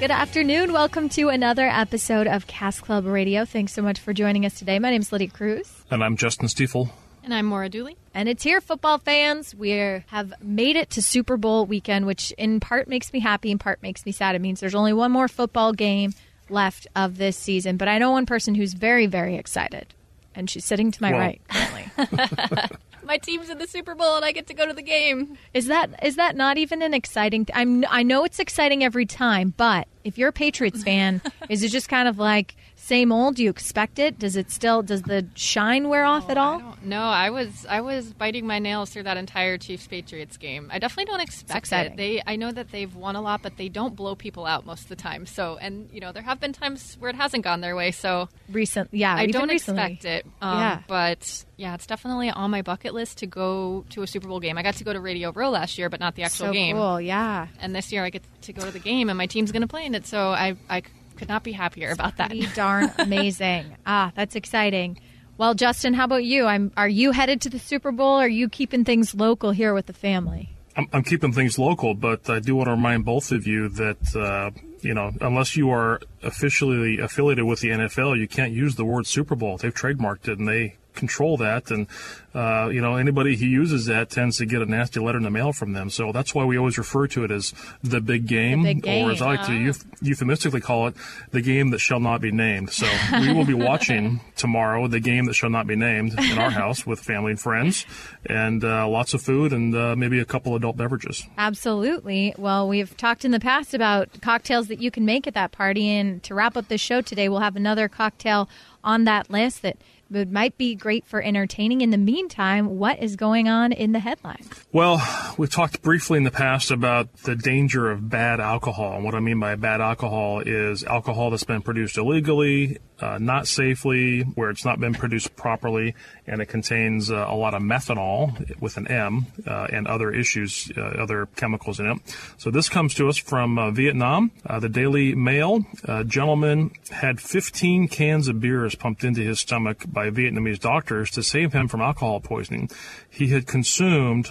Good afternoon. Welcome to another episode of Cask Club Radio. Thanks so much for joining us today. My name is Lydia Cruz. And I'm Justin Stiefel. And I'm Maura Dooley. And it's here, football fans. We have made it to Super Bowl weekend, which in part makes me happy, in part makes me sad. It means there's only one more football game left of this season. But I know one person who's very, very excited. And she's sitting to my Well- right currently. My team's in the Super Bowl and I get to go to the game. Is that is that not even an exciting? Th- I'm I know it's exciting every time, but if you're a Patriots fan, is it just kind of like same old? Do you expect it? Does it still does the shine wear off at all? No, I was I was biting my nails through that entire Chiefs Patriots game. I definitely don't expect it. They I know that they've won a lot, but they don't blow people out most of the time. So and you know there have been times where it hasn't gone their way. So Recent, yeah, I don't recently. expect it. Um, Yeah. but yeah, it's definitely on my bucket list to go to a Super Bowl game. I got to go to Radio Row last year, but not the actual So game. cool, yeah. And this year I get to go to the game, and my team's going to play in it. So I I could not be happier about that. Pretty darn amazing. ah, that's exciting. Well, Justin, how about you? I'm. Are you headed to the Super Bowl? Or are you keeping things local here with the family? I'm, I'm keeping things local, but I do want to remind both of you that, uh, you know, unless you are officially affiliated with the NFL, you can't use the word Super Bowl. They've trademarked it and they control that. And, uh, you know, anybody who uses that tends to get a nasty letter in the mail from them. So that's why we always refer to it as the big game, The big game, or as I like to euph- euphemistically call it, the game that shall not be named. So we will be watching tomorrow the game that shall not be named in our house with family and friends and uh, lots of food and uh, maybe a couple adult beverages. Absolutely. Well, we've talked in the past about cocktails that you can make at that party, and to wrap up the show today, we'll have another cocktail on that list that would, might be great for entertaining. In the meantime, what is going on in the headlines? Well, we've talked briefly in the past about the danger of bad alcohol. And what I mean by bad alcohol is alcohol that's been produced illegally, uh, not safely, where it's not been produced properly, and it contains uh, a lot of methanol with an M uh, and other issues, uh, other chemicals in it. So this comes to us from uh, Vietnam. Uh, the Daily Mail, gentleman had 15 cans of beers pumped into his stomach by Vietnamese doctors to save him from alcohol poisoning. He had consumed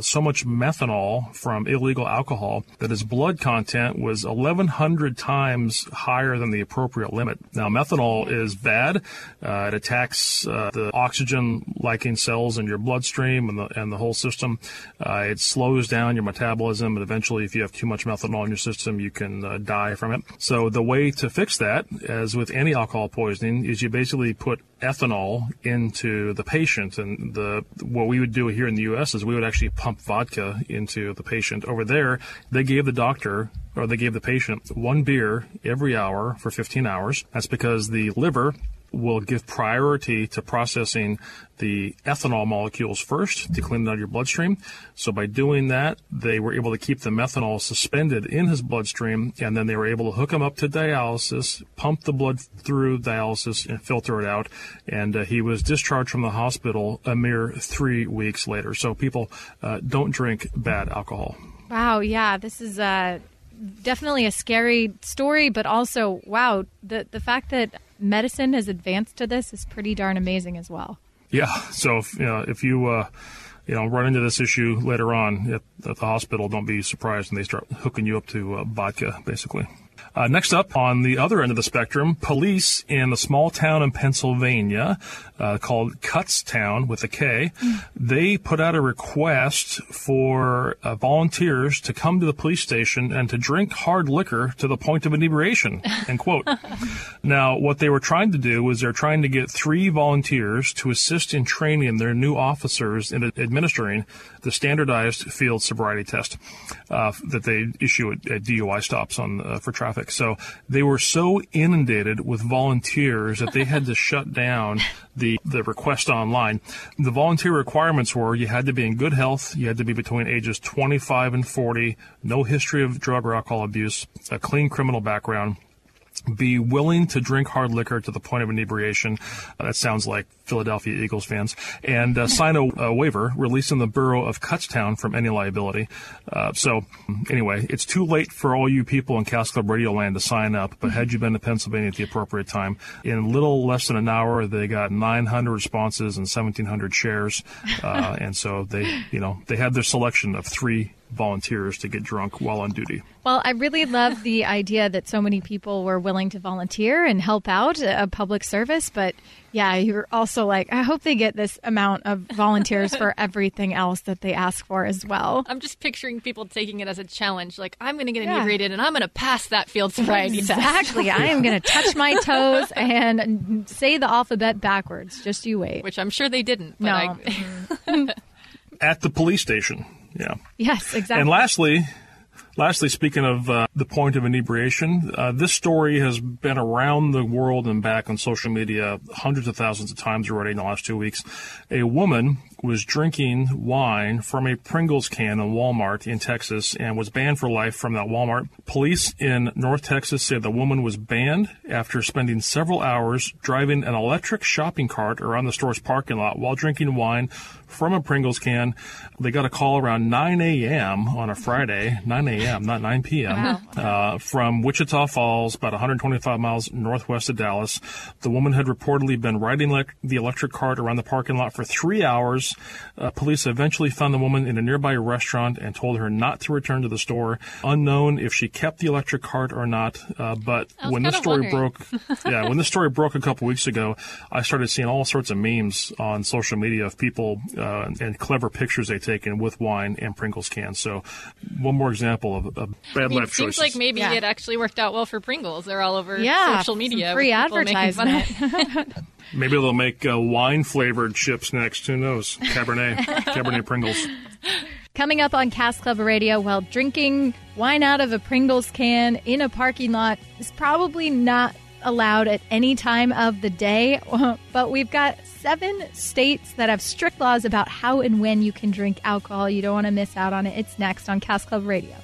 so much methanol from illegal alcohol that his blood content was 1,100 times higher than the appropriate limit. Now, methanol is bad. Uh, it attacks uh, the oxygen-liking cells in your bloodstream and the and the whole system. Uh, it slows down your metabolism, and eventually, if you have too much methanol in your system, you can uh, die from it. So, the way to fix that, as with any alcohol poisoning, is you basically put ethanol into the patient. And the what we would do here in the US is we would actually pump vodka into the patient. Over there they gave the doctor or they gave the patient one beer every hour for 15 hours. That's because the liver will give priority to processing the ethanol molecules first to clean out your bloodstream. So by doing that, they were able to keep the methanol suspended in his bloodstream, and then they were able to hook him up to dialysis, pump the blood through dialysis, and filter it out. And uh, he was discharged from the hospital a mere three weeks later. So people uh, don't drink bad alcohol. Wow, yeah, this is uh, definitely a scary story, but also, wow, the the fact that medicine has advanced to this is pretty darn amazing as well. Yeah. So if, you know, if you uh, you know run into this issue later on at, at the hospital, don't be surprised when they start hooking you up to uh, vodka, basically. Uh, next up, on the other end of the spectrum, police in a small town in Pennsylvania uh, called Kutztown with a K, they put out a request for uh, volunteers to come to the police station and to drink hard liquor to the point of inebriation. End quote. Now, what they were trying to do was they're trying to get three volunteers to assist in training their new officers in administering the standardized field sobriety test uh, that they issue at, at DUI stops on uh, for traffic. So they were so inundated with volunteers that they had to shut down the the request online. The volunteer requirements were you had to be in good health, you had to be between ages 25 and 40, no history of drug or alcohol abuse, a clean criminal background be willing to drink hard liquor to the point of inebriation. Uh, that sounds like Philadelphia Eagles fans. And uh, sign a, a, waiver releasing the borough of Kutztown from any liability. Uh, so, anyway, it's too late for all you people in Cask Club Radio Land to sign up. But had you been to Pennsylvania at the appropriate time, in little less than an hour, they got 900 responses and 1,700 shares. Uh, and so they, you know, they had their selection of three volunteers to get drunk while on duty. Well, I really love the idea that so many people were willing to volunteer and help out a public service. But yeah, you're also like, I hope they get this amount of volunteers for everything else that they ask for as well. I'm just picturing people taking it as a challenge. Like, I'm going to get inebriated yeah. and I'm going to pass that field sobriety exactly. test. Exactly. I am going to touch my toes and say the alphabet backwards. Just you wait. Which I'm sure they didn't. no. I... At the police station. Yeah. Yes, exactly. And lastly, lastly, speaking of uh, the point of inebriation, uh, this story has been around the world and back on social media hundreds of thousands of times already in the last two weeks. A woman was drinking wine from a Pringles can in Walmart in Texas and was banned for life from that Walmart. Police in North Texas said the woman was banned after spending several hours driving an electric shopping cart around the store's parking lot while drinking wine from a Pringles can. They got a call around 9 a.m. on a Friday, 9 a.m., not 9 p.m., wow. uh, from Wichita Falls, about 125 miles northwest of Dallas. The woman had reportedly been riding le- the electric cart around the parking lot for three hours. Uh, police eventually found the woman in a nearby restaurant and told her not to return to the store. Unknown if she kept the electric cart or not, uh, but when this story wondering. broke, yeah, when this story broke a couple weeks ago, I started seeing all sorts of memes on social media of people uh, and clever pictures they taken with wine and Pringles cans. So, one more example of, of bad I mean, life it seems choices. like maybe Yeah. it actually worked out well for Pringles. They're all over Yeah, social media. some free with people making fun of advertisement. Maybe they'll make uh, wine flavored chips next. Who knows? Cabernet, Cabernet Pringles. Coming up on Cask Club Radio, while drinking wine out of a Pringles can in a parking lot is probably not allowed at any time of the day. But we've got seven states that have strict laws about how and when you can drink alcohol. You don't want to miss out on it. It's next on Cask Club Radio.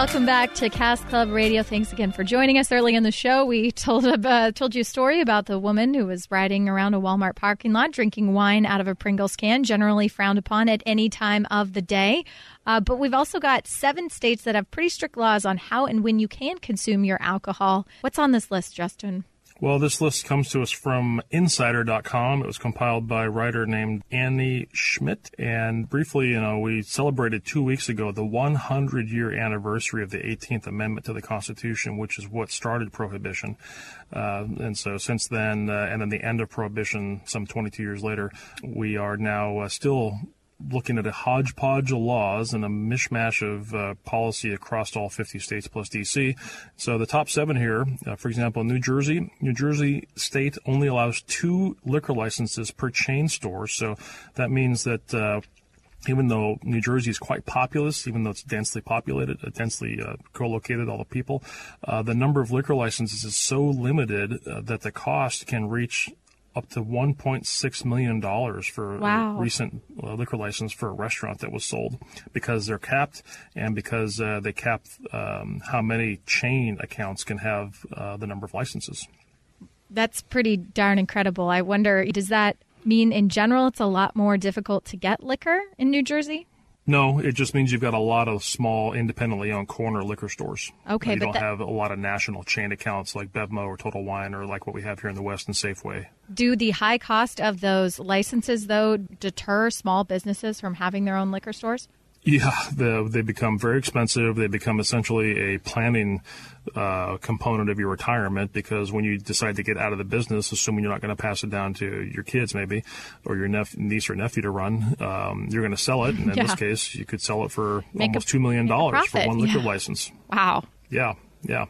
Welcome back to Cask Club Radio. Thanks again for joining us early in the show. We told uh, told you a story about the woman who was riding around a Walmart parking lot drinking wine out of a Pringles can, generally frowned upon at any time of the day. Uh, but we've also got seven states that have pretty strict laws on how and when you can consume your alcohol. What's on this list, Justin? Well, this list comes to us from Insider.com. It was compiled by a writer named Annie Schmidt. And briefly, you know, we celebrated two weeks ago the 100 year anniversary of the 18th Amendment to the Constitution, which is what started prohibition. Uh, and so since then, uh, and then the end of prohibition some 22 years later, we are now uh, still looking at a hodgepodge of laws and a mishmash of uh, policy across all 50 states plus DC. So the top seven here, uh, for example, New Jersey. New Jersey state only allows two liquor licenses per chain store. So that means that. Uh, even though New Jersey is quite populous, even though it's densely populated, uh, densely uh, co-located, all the people, uh, the number of liquor licenses is so limited uh, that the cost can reach up to 1.6 million dollars for Wow. a recent uh, liquor license for a restaurant that was sold because they're capped and because uh, they cap um, how many chain accounts can have uh, the number of licenses. That's pretty darn incredible. I wonder, does that mean in general it's a lot more difficult to get liquor in New Jersey? No, it just means you've got a lot of small, independently owned corner liquor stores. Okay, you don't that- have a lot of national chain accounts like Bevmo or Total Wine or like what we have here in the West and Safeway. Do the high cost of those licenses, though, deter small businesses from having their own liquor stores? Yeah, the, they become very expensive. They become essentially a planning uh, component of your retirement because when you decide to get out of the business, assuming you're not going to pass it down to your kids maybe or your nep- niece or nephew to run, um, you're going to sell it. And in Yeah. this case, you could sell it for Make a- almost $2 million for one liquor yeah. license. Wow. Yeah, yeah.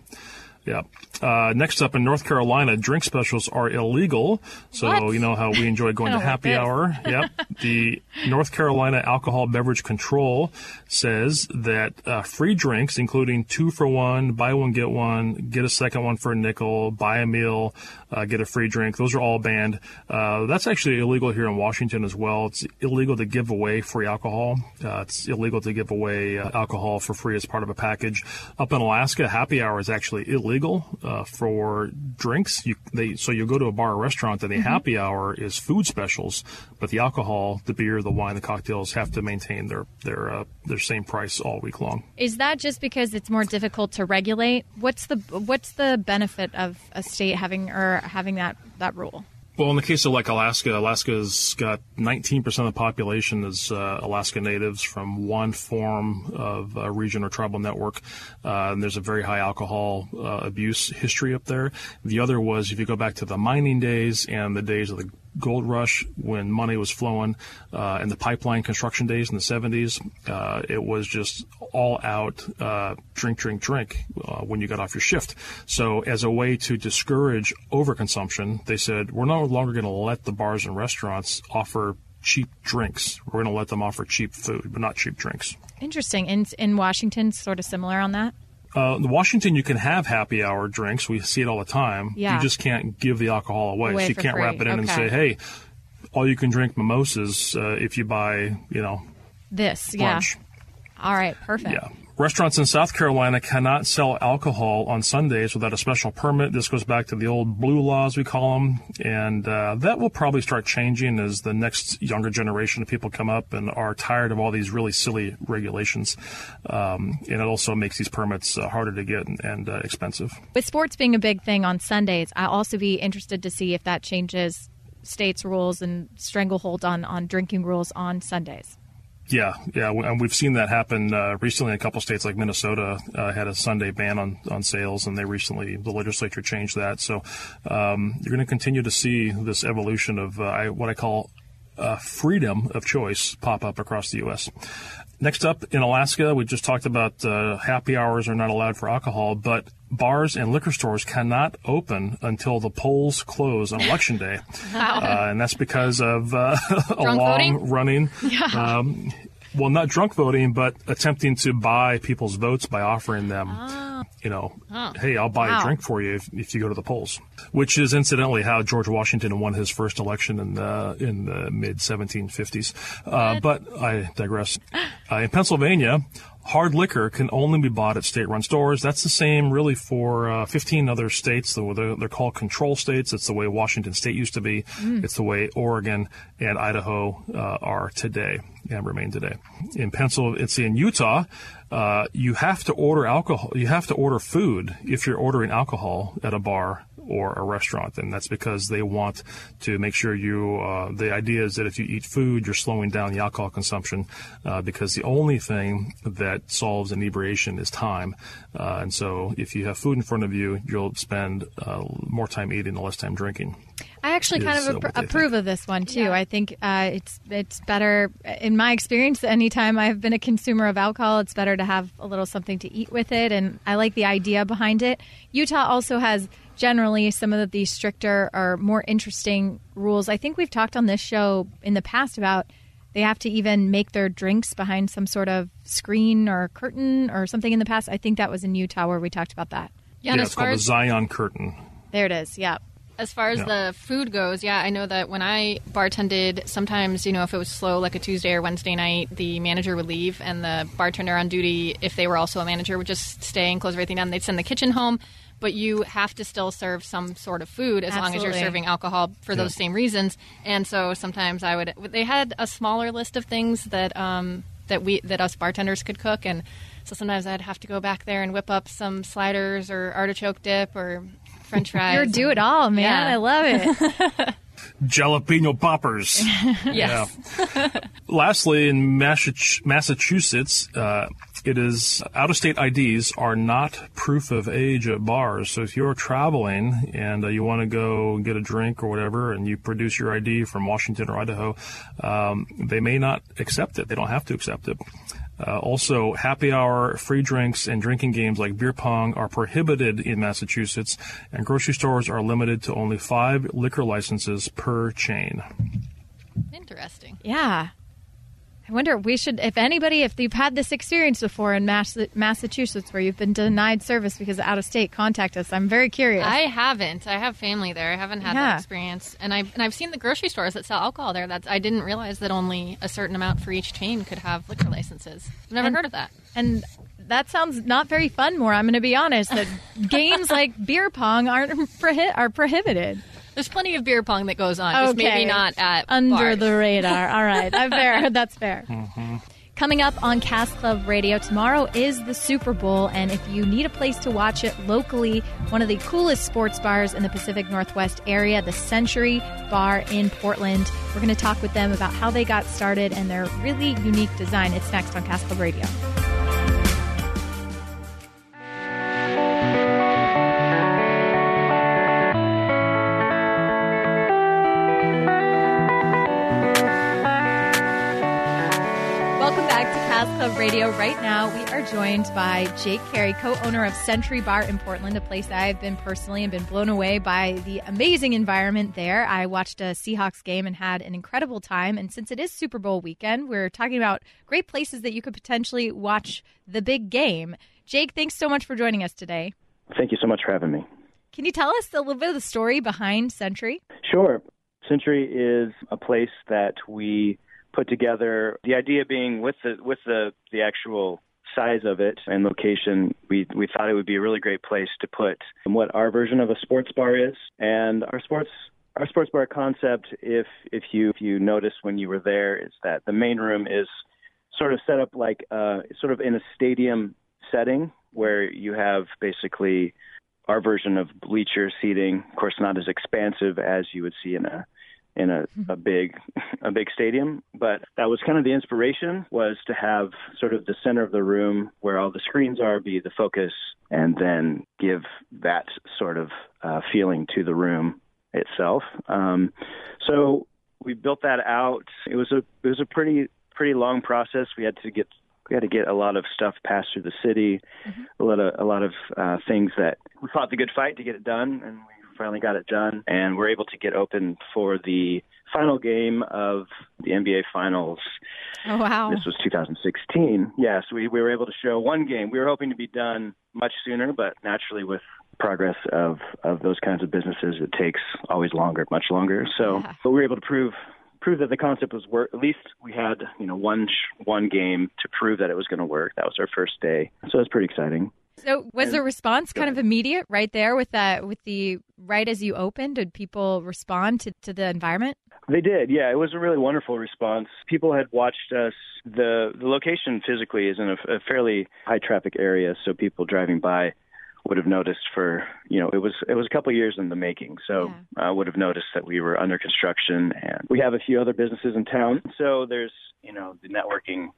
Yeah. Uh, next up in North Carolina, drink specials are illegal. So What? you know how we enjoy going to like happy hour. Yep. the North Carolina Alcohol Beverage Control says that uh, free drinks, including two for one, buy one get one, get a second one for a nickel, buy a meal, uh, get a free drink. Those are all banned. Uh, that's actually illegal here in Washington as well. It's illegal to give away free alcohol. Uh, it's illegal to give away uh, alcohol for free as part of a package. Up in Alaska, happy hour is actually illegal uh, for drinks. You, they, so you go to a bar or restaurant, and the happy hour is food specials, but the alcohol, the beer, the wine, the cocktails have to maintain their their uh, their same price all week long. Is that just because it's more difficult to regulate? What's the what's the benefit of a state having or having that that rule? Well, in the case of like Alaska, Alaska's got 19% of the population is uh, Alaska natives from one form of uh, region or tribal network. Uh, and there's a very high alcohol uh, abuse history up there. The other was if you go back to the mining days and the days of the gold rush when money was flowing uh, and the pipeline construction days in the 70s, uh, it was just all out uh, drink, drink, drink uh, when you got off your shift. So, as a way to discourage overconsumption, they said, we're no longer going to let the bars and restaurants offer cheap drinks. We're going to let them offer cheap food, but not cheap drinks. Interesting. In in Washington, sort of similar on that. Uh, in Washington, you can have happy hour drinks. We see it all the time. Yeah. You just can't give the alcohol away. Away so you can't free. wrap it in and say, hey, all you can drink mimosas uh, if you buy, you know, This, yeah. All right, perfect. Yeah. Restaurants in South Carolina cannot sell alcohol on Sundays without a special permit. This goes back to the old blue laws, we call them. And uh, that will probably start changing as the next younger generation of people come up and are tired of all these really silly regulations. Um, and it also makes these permits uh, harder to get and, and uh, expensive. With sports being a big thing on Sundays, I'll also be interested to see if that changes states' rules and stranglehold on on drinking rules on Sundays. Yeah, yeah, and we've seen that happen uh, recently. in A couple states like Minnesota uh, had a Sunday ban on, on sales, and they recently the legislature changed that. So um, you're going to continue to see this evolution of uh, I, what I call uh, freedom of choice pop up across the U.S. Next up in Alaska, we just talked about uh, happy hours are not allowed for alcohol, but bars and liquor stores cannot open until the polls close on election day, uh, and that's because of uh, a long voting? running. Um, well, not drunk voting, but attempting to buy people's votes by offering them, you know, hey, I'll buy Wow. a drink for you if, if you go to the polls. Which is incidentally how George Washington won his first election in the in the mid 1750s. Uh, but I digress. Uh, in Pennsylvania. Hard liquor can only be bought at state-run stores. That's the same, really, for uh, 15 other states. They're, they're they're called control states. It's the way Washington State used to be. It's the way Oregon and Idaho uh, are today and remain today. In Pennsylvania, it's in Utah. Uh, you have to order alcohol. You have to order food if you're ordering alcohol at a bar or a restaurant, and that's because they want to make sure you. Uh, the idea is that if you eat food, you're slowing down the alcohol consumption, uh, because the only thing that solves inebriation is time, uh, and so if you have food in front of you, you'll spend uh, more time eating and less time drinking. I actually kind of appro- what they approve of this one too. I think uh, it's it's better in my experience. Anytime I've been a consumer of alcohol, it's better to have a little something to eat with it, and I like the idea behind it. Utah also has generally some of the stricter or more interesting rules. I think we've talked on this show in the past about they have to even make their drinks behind some sort of screen or curtain or something in the past. I think that was in Utah where we talked about that. Yeah, yeah, it's called the Zion Curtain. There it is. Yeah. As far as Yeah. the food goes, yeah, I know that when I bartended, sometimes, you know, if it was slow, like a Tuesday or Wednesday night, the manager would leave, and the bartender on duty, if they were also a manager, would just stay and close everything down. They'd send the kitchen home, but you have to still serve some sort of food as long as you're serving alcohol for those same reasons. And so sometimes I would, they had a smaller list of things that, um, that we, that us bartenders could cook, and so sometimes I'd have to go back there and whip up some sliders or artichoke dip or French fries. You're do it all, man. Yeah. I love it. Jalapeno poppers. Yes. Lastly, in Massachusetts, uh, it is out-of-state IDs are not proof of age at bars. So if you're traveling and uh, you want to go get a drink or whatever, and you produce your ID from Washington or Idaho, um, they may not accept it. They don't have to accept it. Uh, also, happy hour, free drinks, and drinking games like beer pong are prohibited in Massachusetts, and grocery stores are limited to only five liquor licenses per chain. Interesting. Yeah. I wonder, we should, if anybody, if you've had this experience before in Massachusetts where you've been denied service because of out of state, contact us. I'm very curious. I haven't. I have family there. I haven't had Yeah. that experience, and I've and I've seen the grocery stores that sell alcohol there. That's I didn't realize that only a certain amount for each chain could have liquor licenses. I've never And- heard of that. and that sounds not very fun. More, I'm going to be honest. That games like beer pong aren't prohi- are prohibited There's plenty of beer pong that goes on, just Okay. maybe not at under bars. the radar. All right, I'm fair. That's fair. Mm-hmm. Coming up on Cask Club Radio tomorrow is the Super Bowl, and if you need a place to watch it locally, one of the coolest sports bars in the Pacific Northwest area, the Century Bar in Portland. We're going to talk with them about how they got started and their really unique design. It's next on Cask Club Radio. Right now, we are joined by Jake Carey, co-owner of Century Bar in Portland, a place I've been personally and been blown away by the amazing environment there. I watched a Seahawks game and had an incredible time. And since it is Super Bowl weekend, we're talking about great places that you could potentially watch the big game. Jake, thanks so much for joining us today. Thank you so much for having me. Can you tell us a little bit of the story behind Century? Sure. Century is a place that we put together. The idea being with the with the the actual size of it and location, we we thought it would be a really great place to put what our version of a sports bar is. And our sports our sports bar concept, if if you if you notice when you were there, is that the main room is sort of set up like uh, sort of in a stadium setting where you have basically our version of bleacher seating. Of course, not as expansive as you would see in a in a, a big a big stadium, but that was kind of the inspiration was to have sort of the center of the room where all the screens are be the focus, and then give that sort of uh, feeling to the room itself. Um, so we built that out. It was a it was a pretty pretty long process. We had to get we had to get a lot of stuff passed through the city, a lot of a lot of uh, things that we fought the good fight to get it done, and we finally got it done, and we're able to get open for the final game of the NBA Finals. Oh, wow. This was 2016. Yes, we, we were able to show one game. We were hoping to be done much sooner, but naturally, with progress of of those kinds of businesses, it takes always longer, much longer. So, Yeah. but we were able to prove prove that the concept was work. At least we had you know one sh- one game to prove that it was going to work. That was our first day, so it was pretty exciting. So was the response kind of immediate right there with that with the right as you opened? Did people respond to, to the environment? They did, yeah. It was a really wonderful response. People had watched us. the The location physically is in a, a fairly high traffic area, so people driving by would have noticed. For you know, it was it was a couple of years in the making, so uh, would have noticed that we were under construction, and we have a few other businesses in town. So there's you know the networking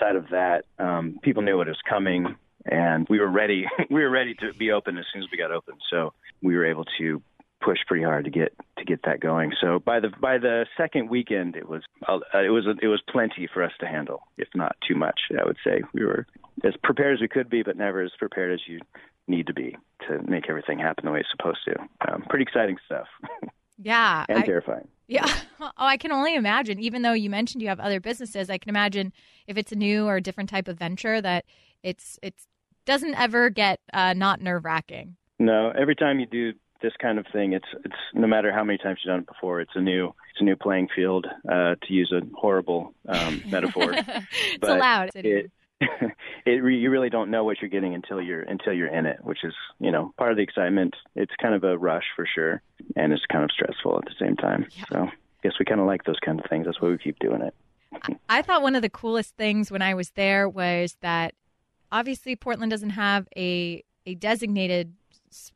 side of that. Um, people knew what was coming, and we were ready. we were ready to be open as soon as we got open. So we were able to push pretty hard to get to get that going. So by the by the second weekend, it was uh, it was it was plenty for us to handle, if not too much. I would say we were as prepared as we could be, but never as prepared as you need to be to make everything happen the way it's supposed to. Um, pretty exciting stuff Yeah. and I- terrifying. yeah. Oh, I can only imagine. Even though you mentioned you have other businesses, I can imagine if it's a new or a different type of venture that it's it's doesn't ever get uh, not nerve wracking. No, every time you do this kind of thing, it's it's no matter how many times you've done it before, it's a new it's a new playing field. Uh, to use a horrible um, metaphor, It's But allowed. it it re- you really don't know what you're getting until you're until you're in it, which is you know part of the excitement. It's kind of a rush for sure, and it's kind of stressful at the same time. So I guess we kind of like those kind of things. That's why we keep doing it. I thought one of the coolest things when I was there was that obviously Portland doesn't have a a designated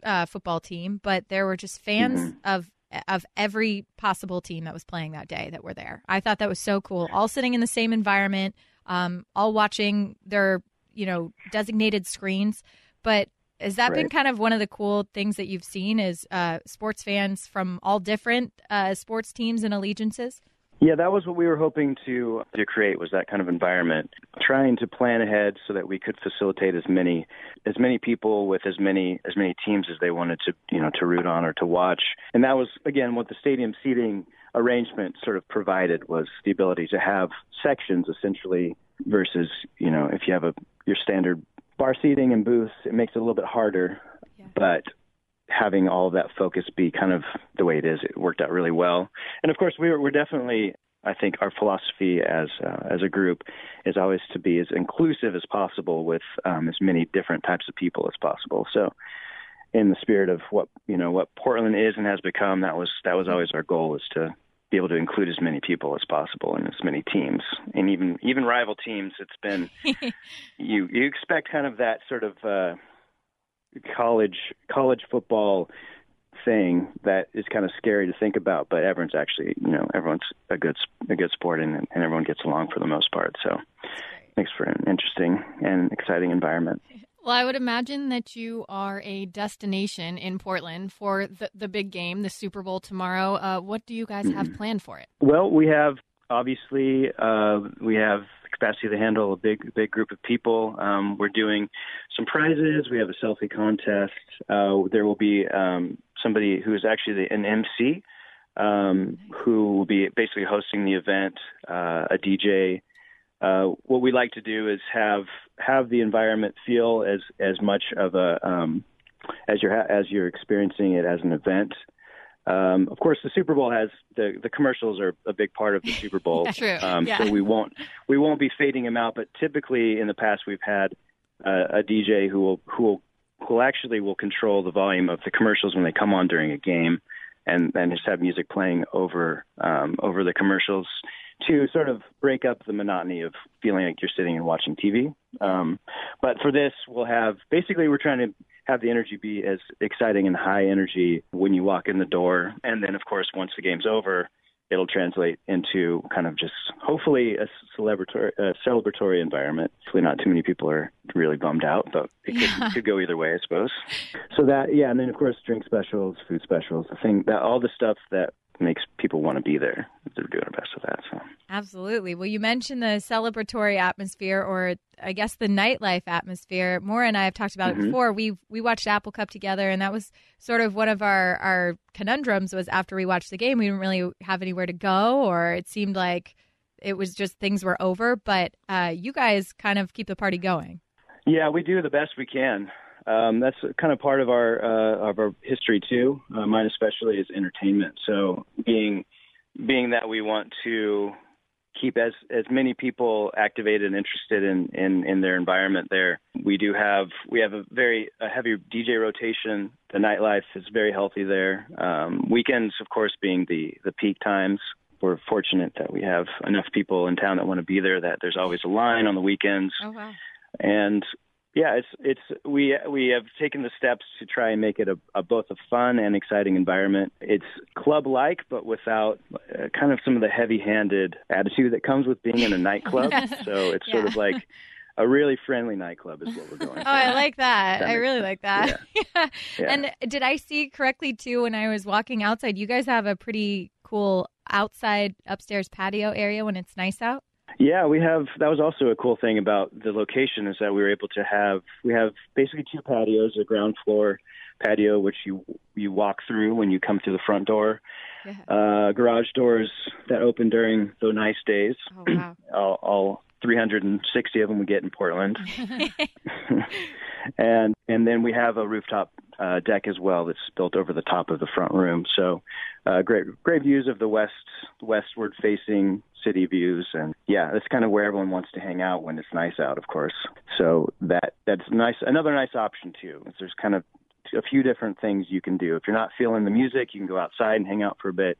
uh, football team, but there were just fans of of every possible team that was playing that day that were there. I thought that was so cool. All sitting in the same environment, um, all watching their you know designated screens. But has that been kind of one of the cool things that you've seen? Is uh, sports fans from all different uh, sports teams and allegiances? Yeah, that was what we were hoping to to create was that kind of environment, trying to plan ahead so that we could facilitate as many as many people with as many as many teams as they wanted to you know to root on or to watch. And that was again what the stadium seating arrangement sort of provided was the ability to have sections essentially versus you know if you have a your standard bar seating and booths, it makes it a little bit harder. Yeah. But having all that focus be kind of the way it is, it worked out really well. And of course, we're we're definitely. I think our philosophy as uh, as a group is always to be as inclusive as possible with um, as many different types of people as possible. So, in the spirit of what you know what Portland is and has become, that was that was always our goal is to be able to include as many people as possible and as many teams and even even rival teams. It's been you you expect kind of that sort of uh, college college football thing that is kind of scary to think about, but everyone's actually, you know, everyone's a good a good sport and, and everyone gets along for the most part. So, thanks for an interesting and exciting environment. Well, I would imagine that you are a destination in Portland for the the big game, the Super Bowl tomorrow. Uh, what do you guys have mm-hmm. planned for it? Well, we have obviously uh, we have capacity to handle a big big group of people. Um, we're doing some prizes. We have a selfie contest. Uh, there will be um, somebody who is actually the, an MC um, who will be basically hosting the event, uh, a DJ. Uh, what we like to do is have have the environment feel as as much of a um, as you're as you're experiencing it as an event. Um, of course, the Super Bowl has the the commercials are a big part of the Super Bowl. True. Um, yeah. So we won't we won't be fading them out. But typically in the past we've had uh, a DJ who will who will who actually will control the volume of the commercials when they come on during a game, and and just have music playing over um, over the commercials to sort of break up the monotony of feeling like you're sitting and watching TV. Um, but for this, we'll have basically we're trying to have the energy be as exciting and high energy when you walk in the door. And then, of course, once the game's over, it'll translate into kind of just hopefully a celebratory, a celebratory environment. Hopefully, not too many people are really bummed out, but it could, yeah. could go either way, I suppose. So that, yeah, and then of course, drink specials, food specials, the thing that all the stuff that makes people want to be there. They're doing our best with that. So absolutely. Well, you mentioned the celebratory atmosphere, or I guess the nightlife atmosphere. Maura and I have talked about mm-hmm. it before. We we watched Apple Cup together, and that was sort of one of our our conundrums. Was after we watched the game, we didn't really have anywhere to go, or it seemed like it was just things were over. But uh, you guys kind of keep the party going. Yeah, we do the best we can um, that's kind of part of our uh, of our history too. Uh, mine especially is entertainment. So being being that we want to keep as as many people activated and interested in in, in their environment there. We do have we have a very a heavy DJ rotation. The nightlife is very healthy there. Um, weekends, of course, being the the peak times. We're fortunate that we have enough people in town that want to be there. That there's always a line on the weekends. Oh wow! And yeah, it's it's we we have taken the steps to try and make it a, a both a fun and exciting environment. It's club like, but without uh, kind of some of the heavy-handed attitude that comes with being in a nightclub. so it's yeah. sort of like a really friendly nightclub is what we're going. oh, I like that. that I really sense. like that. Yeah. yeah. And did I see correctly too when I was walking outside? You guys have a pretty cool outside upstairs patio area when it's nice out. Yeah, we have. That was also a cool thing about the location is that we were able to have. We have basically two patios: a ground floor patio, which you you walk through when you come through the front door. Yeah. Uh, garage doors that open during the nice days. Oh, wow. all, all 360 of them we get in Portland. and and then we have a rooftop uh, deck as well that's built over the top of the front room. So uh, great great views of the west westward facing city views. And yeah that's kind of where everyone wants to hang out when it's nice out of course. So that that's nice another nice option too is there's kind of a few different things you can do. If you're not feeling the music you can go outside and hang out for a bit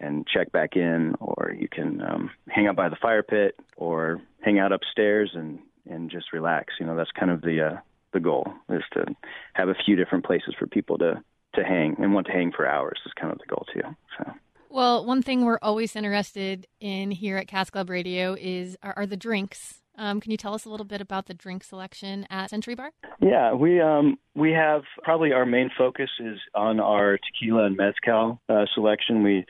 and check back in or you can um, hang out by the fire pit or hang out upstairs and and just relax. You know that's kind of the uh, the goal is to have a few different places for people to to hang and want to hang for hours is kind of the goal too so well, one thing we're always interested in here at Cask Club Radio is are, are the drinks Um, can you tell us a little bit about the drink selection at Century Bar? Yeah, we um we have probably our main focus is on our tequila and mezcal uh, selection. We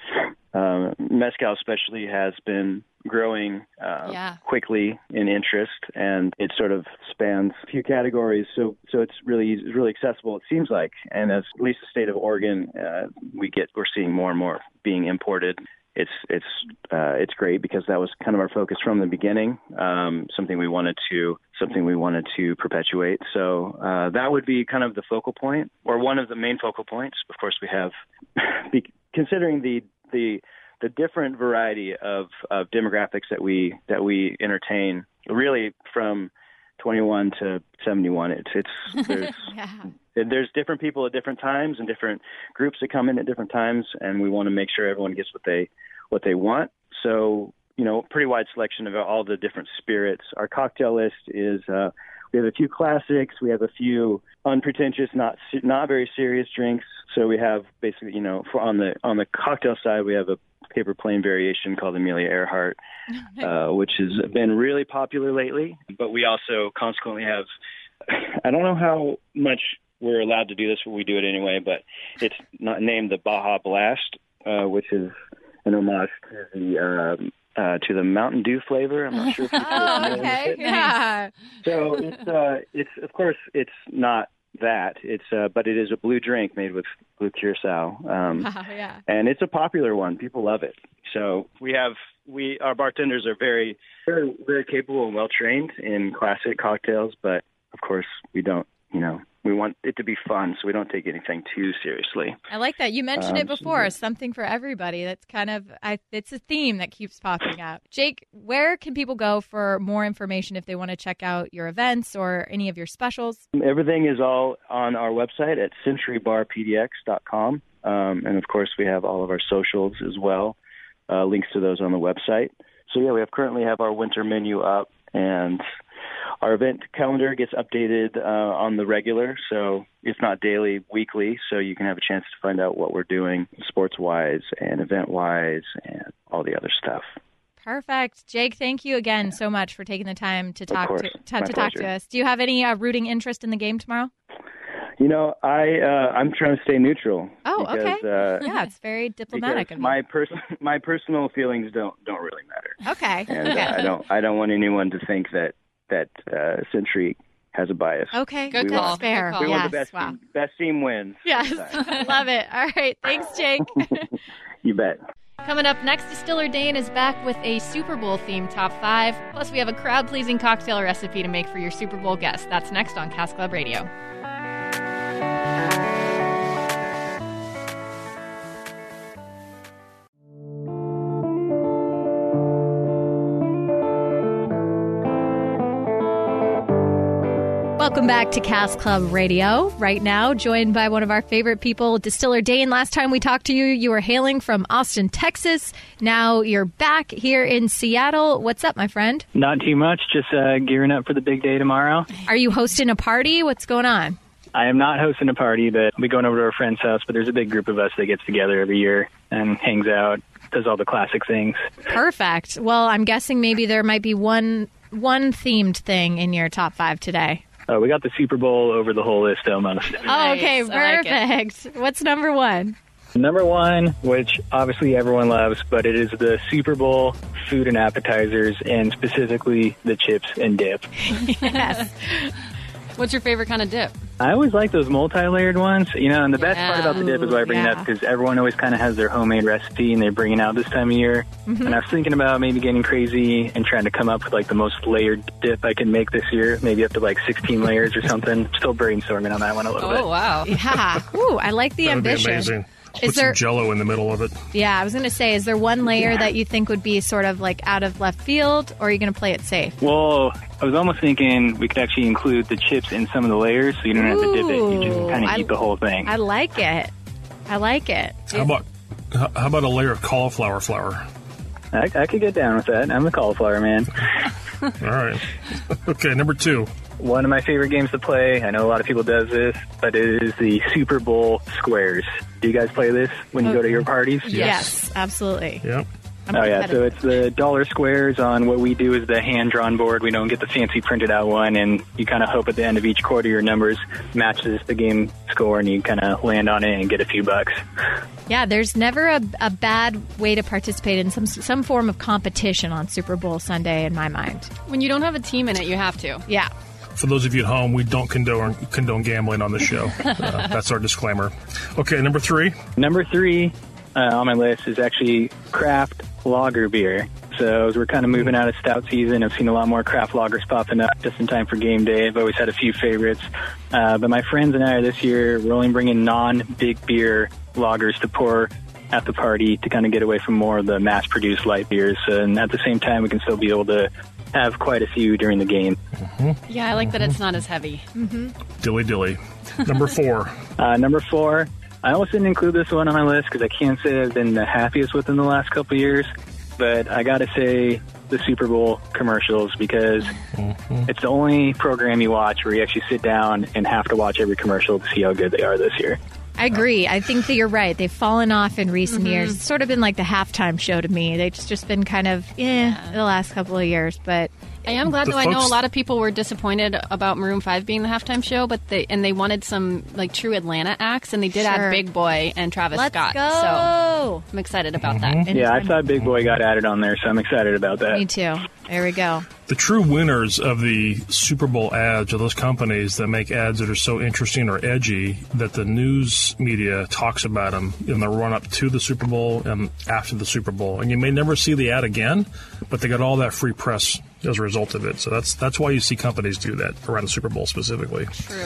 uh, mezcal especially has been growing uh, Yeah. quickly in interest, and it sort of spans a few categories. So so it's really it's really accessible. It seems like, and as at least the state of Oregon, uh, we get we're seeing more and more being imported. It's it's uh, it's great because that was kind of our focus from the beginning. Um, something we wanted to something we wanted to perpetuate. So uh, that would be kind of the focal point, or one of the main focal points. Of course, we have considering the the the different variety of, of demographics that we that we entertain. Really, from 21 to 71, it's it's there's Yeah. there's different people at different times and different groups that come in at different times, and we want to make sure everyone gets what they what they want. So you know, pretty wide selection of all the different spirits. Our cocktail list is uh, we have a few classics, we have a few unpretentious, not not very serious drinks. So we have basically, you know, for on the on the cocktail side, we have a paper plane variation called Amelia Earhart, uh, which has been really popular lately. But we also consequently have I don't know how much we're allowed to do this, but we do it anyway. But it's not named the Baja Blast, uh, which is an homage to the um, uh, to the Mountain Dew flavor. I'm not sure if Oh, okay. it. Yeah. So it's uh, it's of course it's not that. It's uh, but it is a blue drink made with blue curacao. Um, yeah. and it's a popular one. People love it. So we have we our bartenders are very very very capable and well trained in classic cocktails, but of course we don't you know we want it to be fun, so we don't take anything too seriously. I like that. You mentioned it Um, before. Something for everybody. That's kind of I, it's a theme that keeps popping up. Jake, where can people go for more information if they want to check out your events or any of your specials? Everything is all on our website at centurybarpdx.com, um, and of course we have all of our socials as well. Uh, links to those on the website. So yeah, we have currently have our winter menu up, and our event calendar gets updated uh, on the regular. So if not daily, weekly. So you can have a chance to find out what we're doing sports wise and event wise and all the other stuff. Perfect, Jake. Thank you again so much for taking the time to talk to, to, to talk to us. Do you have any uh, rooting interest in the game tomorrow? You know, I uh, I'm trying to stay neutral. Oh, because, okay. Uh, Yeah, it's very diplomatic. because my person my personal feelings don't don't really matter, okay. and uh. I don't I don't want anyone to think that that uh, Century has a bias. Okay, Good that's call. fair. Good call. We yes, want the best wow. team, best team wins. Yes, love it. All right, thanks, Jake. You bet. Coming up next, Distiller Dane is back with a Super Bowl themed top five. Plus, we have a crowd pleasing cocktail recipe to make for your Super Bowl guests. That's next on Cask Club Radio. Welcome back to Cask Club Radio. Right now, joined by one of our favorite people, Distiller Dane. Last time we talked to you, you were hailing from Austin, Texas. Now you're back here in Seattle. What's up, my friend? Not too much, just uh, gearing up for the big day tomorrow. Are you hosting a party? What's going on? I am not hosting a party, but we going over to our friend's house. But there's a big group of us that gets together every year and hangs out, does all the classic things. Perfect. Well, I'm guessing maybe there might be one one themed thing in your top five today. Uh, we got the Super Bowl over the whole list almost. Oh, okay, Nice. I like perfect. What's number one? Number one, which obviously everyone loves, but it is the Super Bowl food and appetizers, and specifically the chips and dip. Yes. What's your favorite kind of dip? I always like those multi-layered ones, you know. And the best Yeah. part about the dip is why I bring it up because everyone always kind of has their homemade recipe and they bring it out this time of year. Mm-hmm. And I was thinking about maybe getting crazy and trying to come up with like the most layered dip I can make this year, maybe up to like 16 layers or something. Still brainstorming on that one a little bit. Oh, wow. Yeah. Ooh, I like the That would be ambition. amazing. Put Is there- some jello in the middle of it. Yeah, I was going to say, is there one layer that you think would be sort of like out of left field, or are you going to play it safe? Well, I was almost thinking we could actually include the chips in some of the layers, so you don't have to dip it. You just kind of eat the whole thing. I like it. I like it. How about how how about a layer of cauliflower flour? I, I could get down with that. I'm a cauliflower man. All right. okay, number two. One of my favorite games to play. I know a lot of people does this, but it is the Super Bowl squares. Do you guys play this when you go to your oh, parties? Yes, absolutely. Yep. I'm Oh yeah, so competitive. it's the dollar squares on what we do is the hand drawn board. We don't get the fancy printed out one, and you kind of hope at the end of each quarter your numbers matches the game score, and you kind of land on it and get a few bucks. Yeah, there's never a, a bad way to participate in some some form of competition on Super Bowl Sunday in my mind. When you don't have a team in it, you have to. Yeah. For those of you at home, we don't condone condone gambling on the show. Uh, that's our disclaimer. Okay, number three. Number three uh, on my list is actually craft lager beer. So as we're kind of moving out of stout season, I've seen a lot more craft lagers popping up just in time for game day. I've always had a few favorites, uh, but my friends and I are this year we're only bringing non-big beer lagers to pour at the party to kind of get away from more of the mass-produced light beers, and at the same time we can still be able to have quite a few during the game. Mm-hmm. Yeah, I like that it's not as heavy. Mm-hmm. Dilly dilly. Number four. Uh, number four, I almost didn't include this one on my list because I can't say I've been the happiest within the last couple years, but I got to say the Super Bowl commercials because mm-hmm. it's the only program you watch where you actually sit down and have to watch every commercial to see how good they are this year. I agree. I think that you're right. They've fallen off in recent years. It's sort of been like the halftime show to me. They've just, just been kind of eh the last couple of years, but I am glad The though. I know a lot of people were disappointed about Maroon Five being the halftime show, but they and they wanted some like true Atlanta acts, and they did Sure. add Big Boi and Travis let's Scott. go. So I'm excited about that. Mm-hmm. Yeah, I saw Big Boi got added on there, so I'm excited about that. Me too. There we go. The true winners of the Super Bowl ads are those companies that make ads that are so interesting or edgy that the news media talks about them in the run up to the Super Bowl and after the Super Bowl. And you may never see the ad again, but they got all that free press as a result of it. So that's that's why you see companies do that around the Super Bowl specifically. True.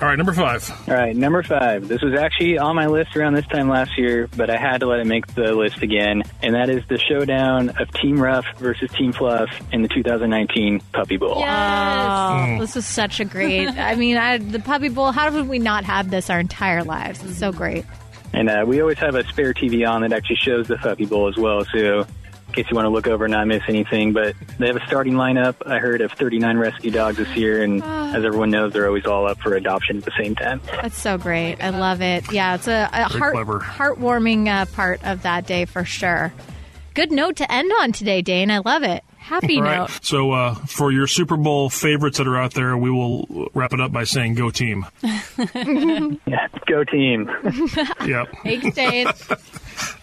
All right, number five. All right, number five. This was actually on my list around this time last year, but I had to let it make the list again, and that is the showdown of Team Rough versus Team Fluff in the 2019 Puppy Bowl. Oh, this is such a great. I mean, I, the Puppy Bowl. How would we not have this our entire lives? It's so great. And uh, we always have a spare TV on that actually shows the Puppy Bowl as well, so in case you want to look over and not miss anything. But they have a starting lineup, I heard, of 39 rescue dogs this year, and as everyone knows, they're always all up for adoption at the same time. That's so great. I love it. Yeah, it's a, a heart clever. heartwarming uh, part of that day for sure. Good note to end on today, Dane. I love it. Happy All right. note. So uh, for your Super Bowl favorites that are out there, we will wrap it up by saying "Go team." Yeah, go team. yep. Thanks, Dane.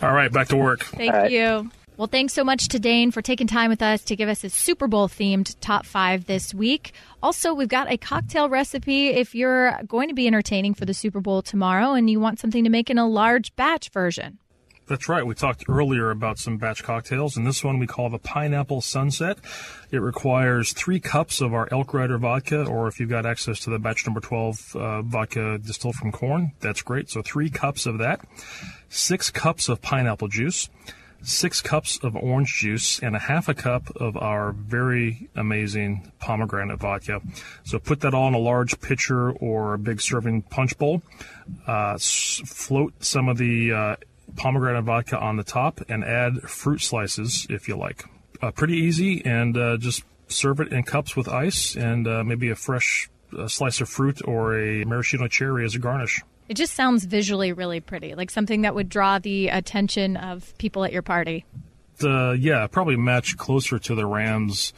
All right, back to work. Thank All right. you. Well, thanks so much to Dane for taking time with us to give us a Super Bowl themed top five this week. Also, we've got a cocktail recipe if you're going to be entertaining for the Super Bowl tomorrow and you want something to make in a large batch version. That's right. We talked earlier about some batch cocktails, and this one we call the Pineapple Sunset. It requires three cups of our Elk Rider vodka, or if you've got access to the batch number 12 uh, vodka distilled from corn, that's great. So three cups of that, six cups of pineapple juice, six cups of orange juice, and a half a cup of our very amazing pomegranate vodka. So put that all in a large pitcher or a big serving punch bowl. Uh, float some of the uh, pomegranate vodka on the top and add fruit slices if you like. Uh, pretty easy, and uh, just serve it in cups with ice and uh, maybe a fresh uh, slice of fruit or a maraschino cherry as a garnish. It just sounds visually really pretty, like something that would draw the attention of people at your party. Uh, yeah, probably match closer to the Rams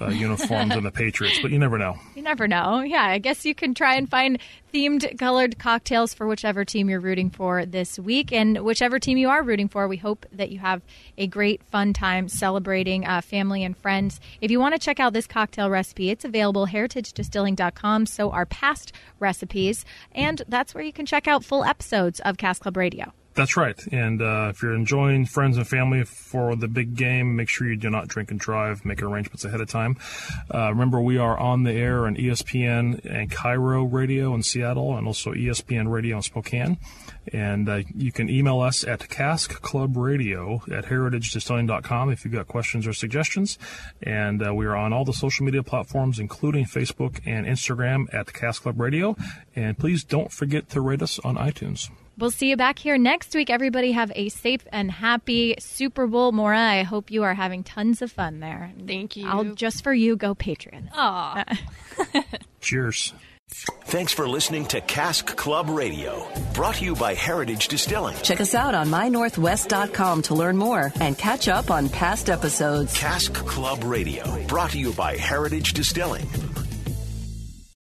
uh, uniforms than the Patriots, but you never know. You never know. Yeah, I guess you can try and find themed colored cocktails for whichever team you're rooting for this week. And whichever team you are rooting for, we hope that you have a great, fun time celebrating uh, family and friends. If you want to check out this cocktail recipe, it's available heritagedistilling.com. So are past recipes. And that's where you can check out full episodes of Cask Club Radio. That's right. And uh, if you're enjoying friends and family for the big game, make sure you do not drink and drive. Make arrangements ahead of time. Uh, remember, we are on the air on ESPN and KIRO Radio in Seattle, and also ESPN Radio in Spokane. And uh, you can email us at caskclubradio at heritagedistilling.com if you've got questions or suggestions. And uh, we are on all the social media platforms, including Facebook and Instagram at Cask Club Radio. And please don't forget to rate us on iTunes. We'll see you back here next week. Everybody have a safe and happy Super Bowl. Mora, I hope you are having tons of fun there. Thank you. I'll just for you go Patriots. Aw. Cheers. Thanks for listening to Cask Club Radio, brought to you by Heritage Distilling. Check us out on mynorthwest.com to learn more and catch up on past episodes. Cask Club Radio, brought to you by Heritage Distilling.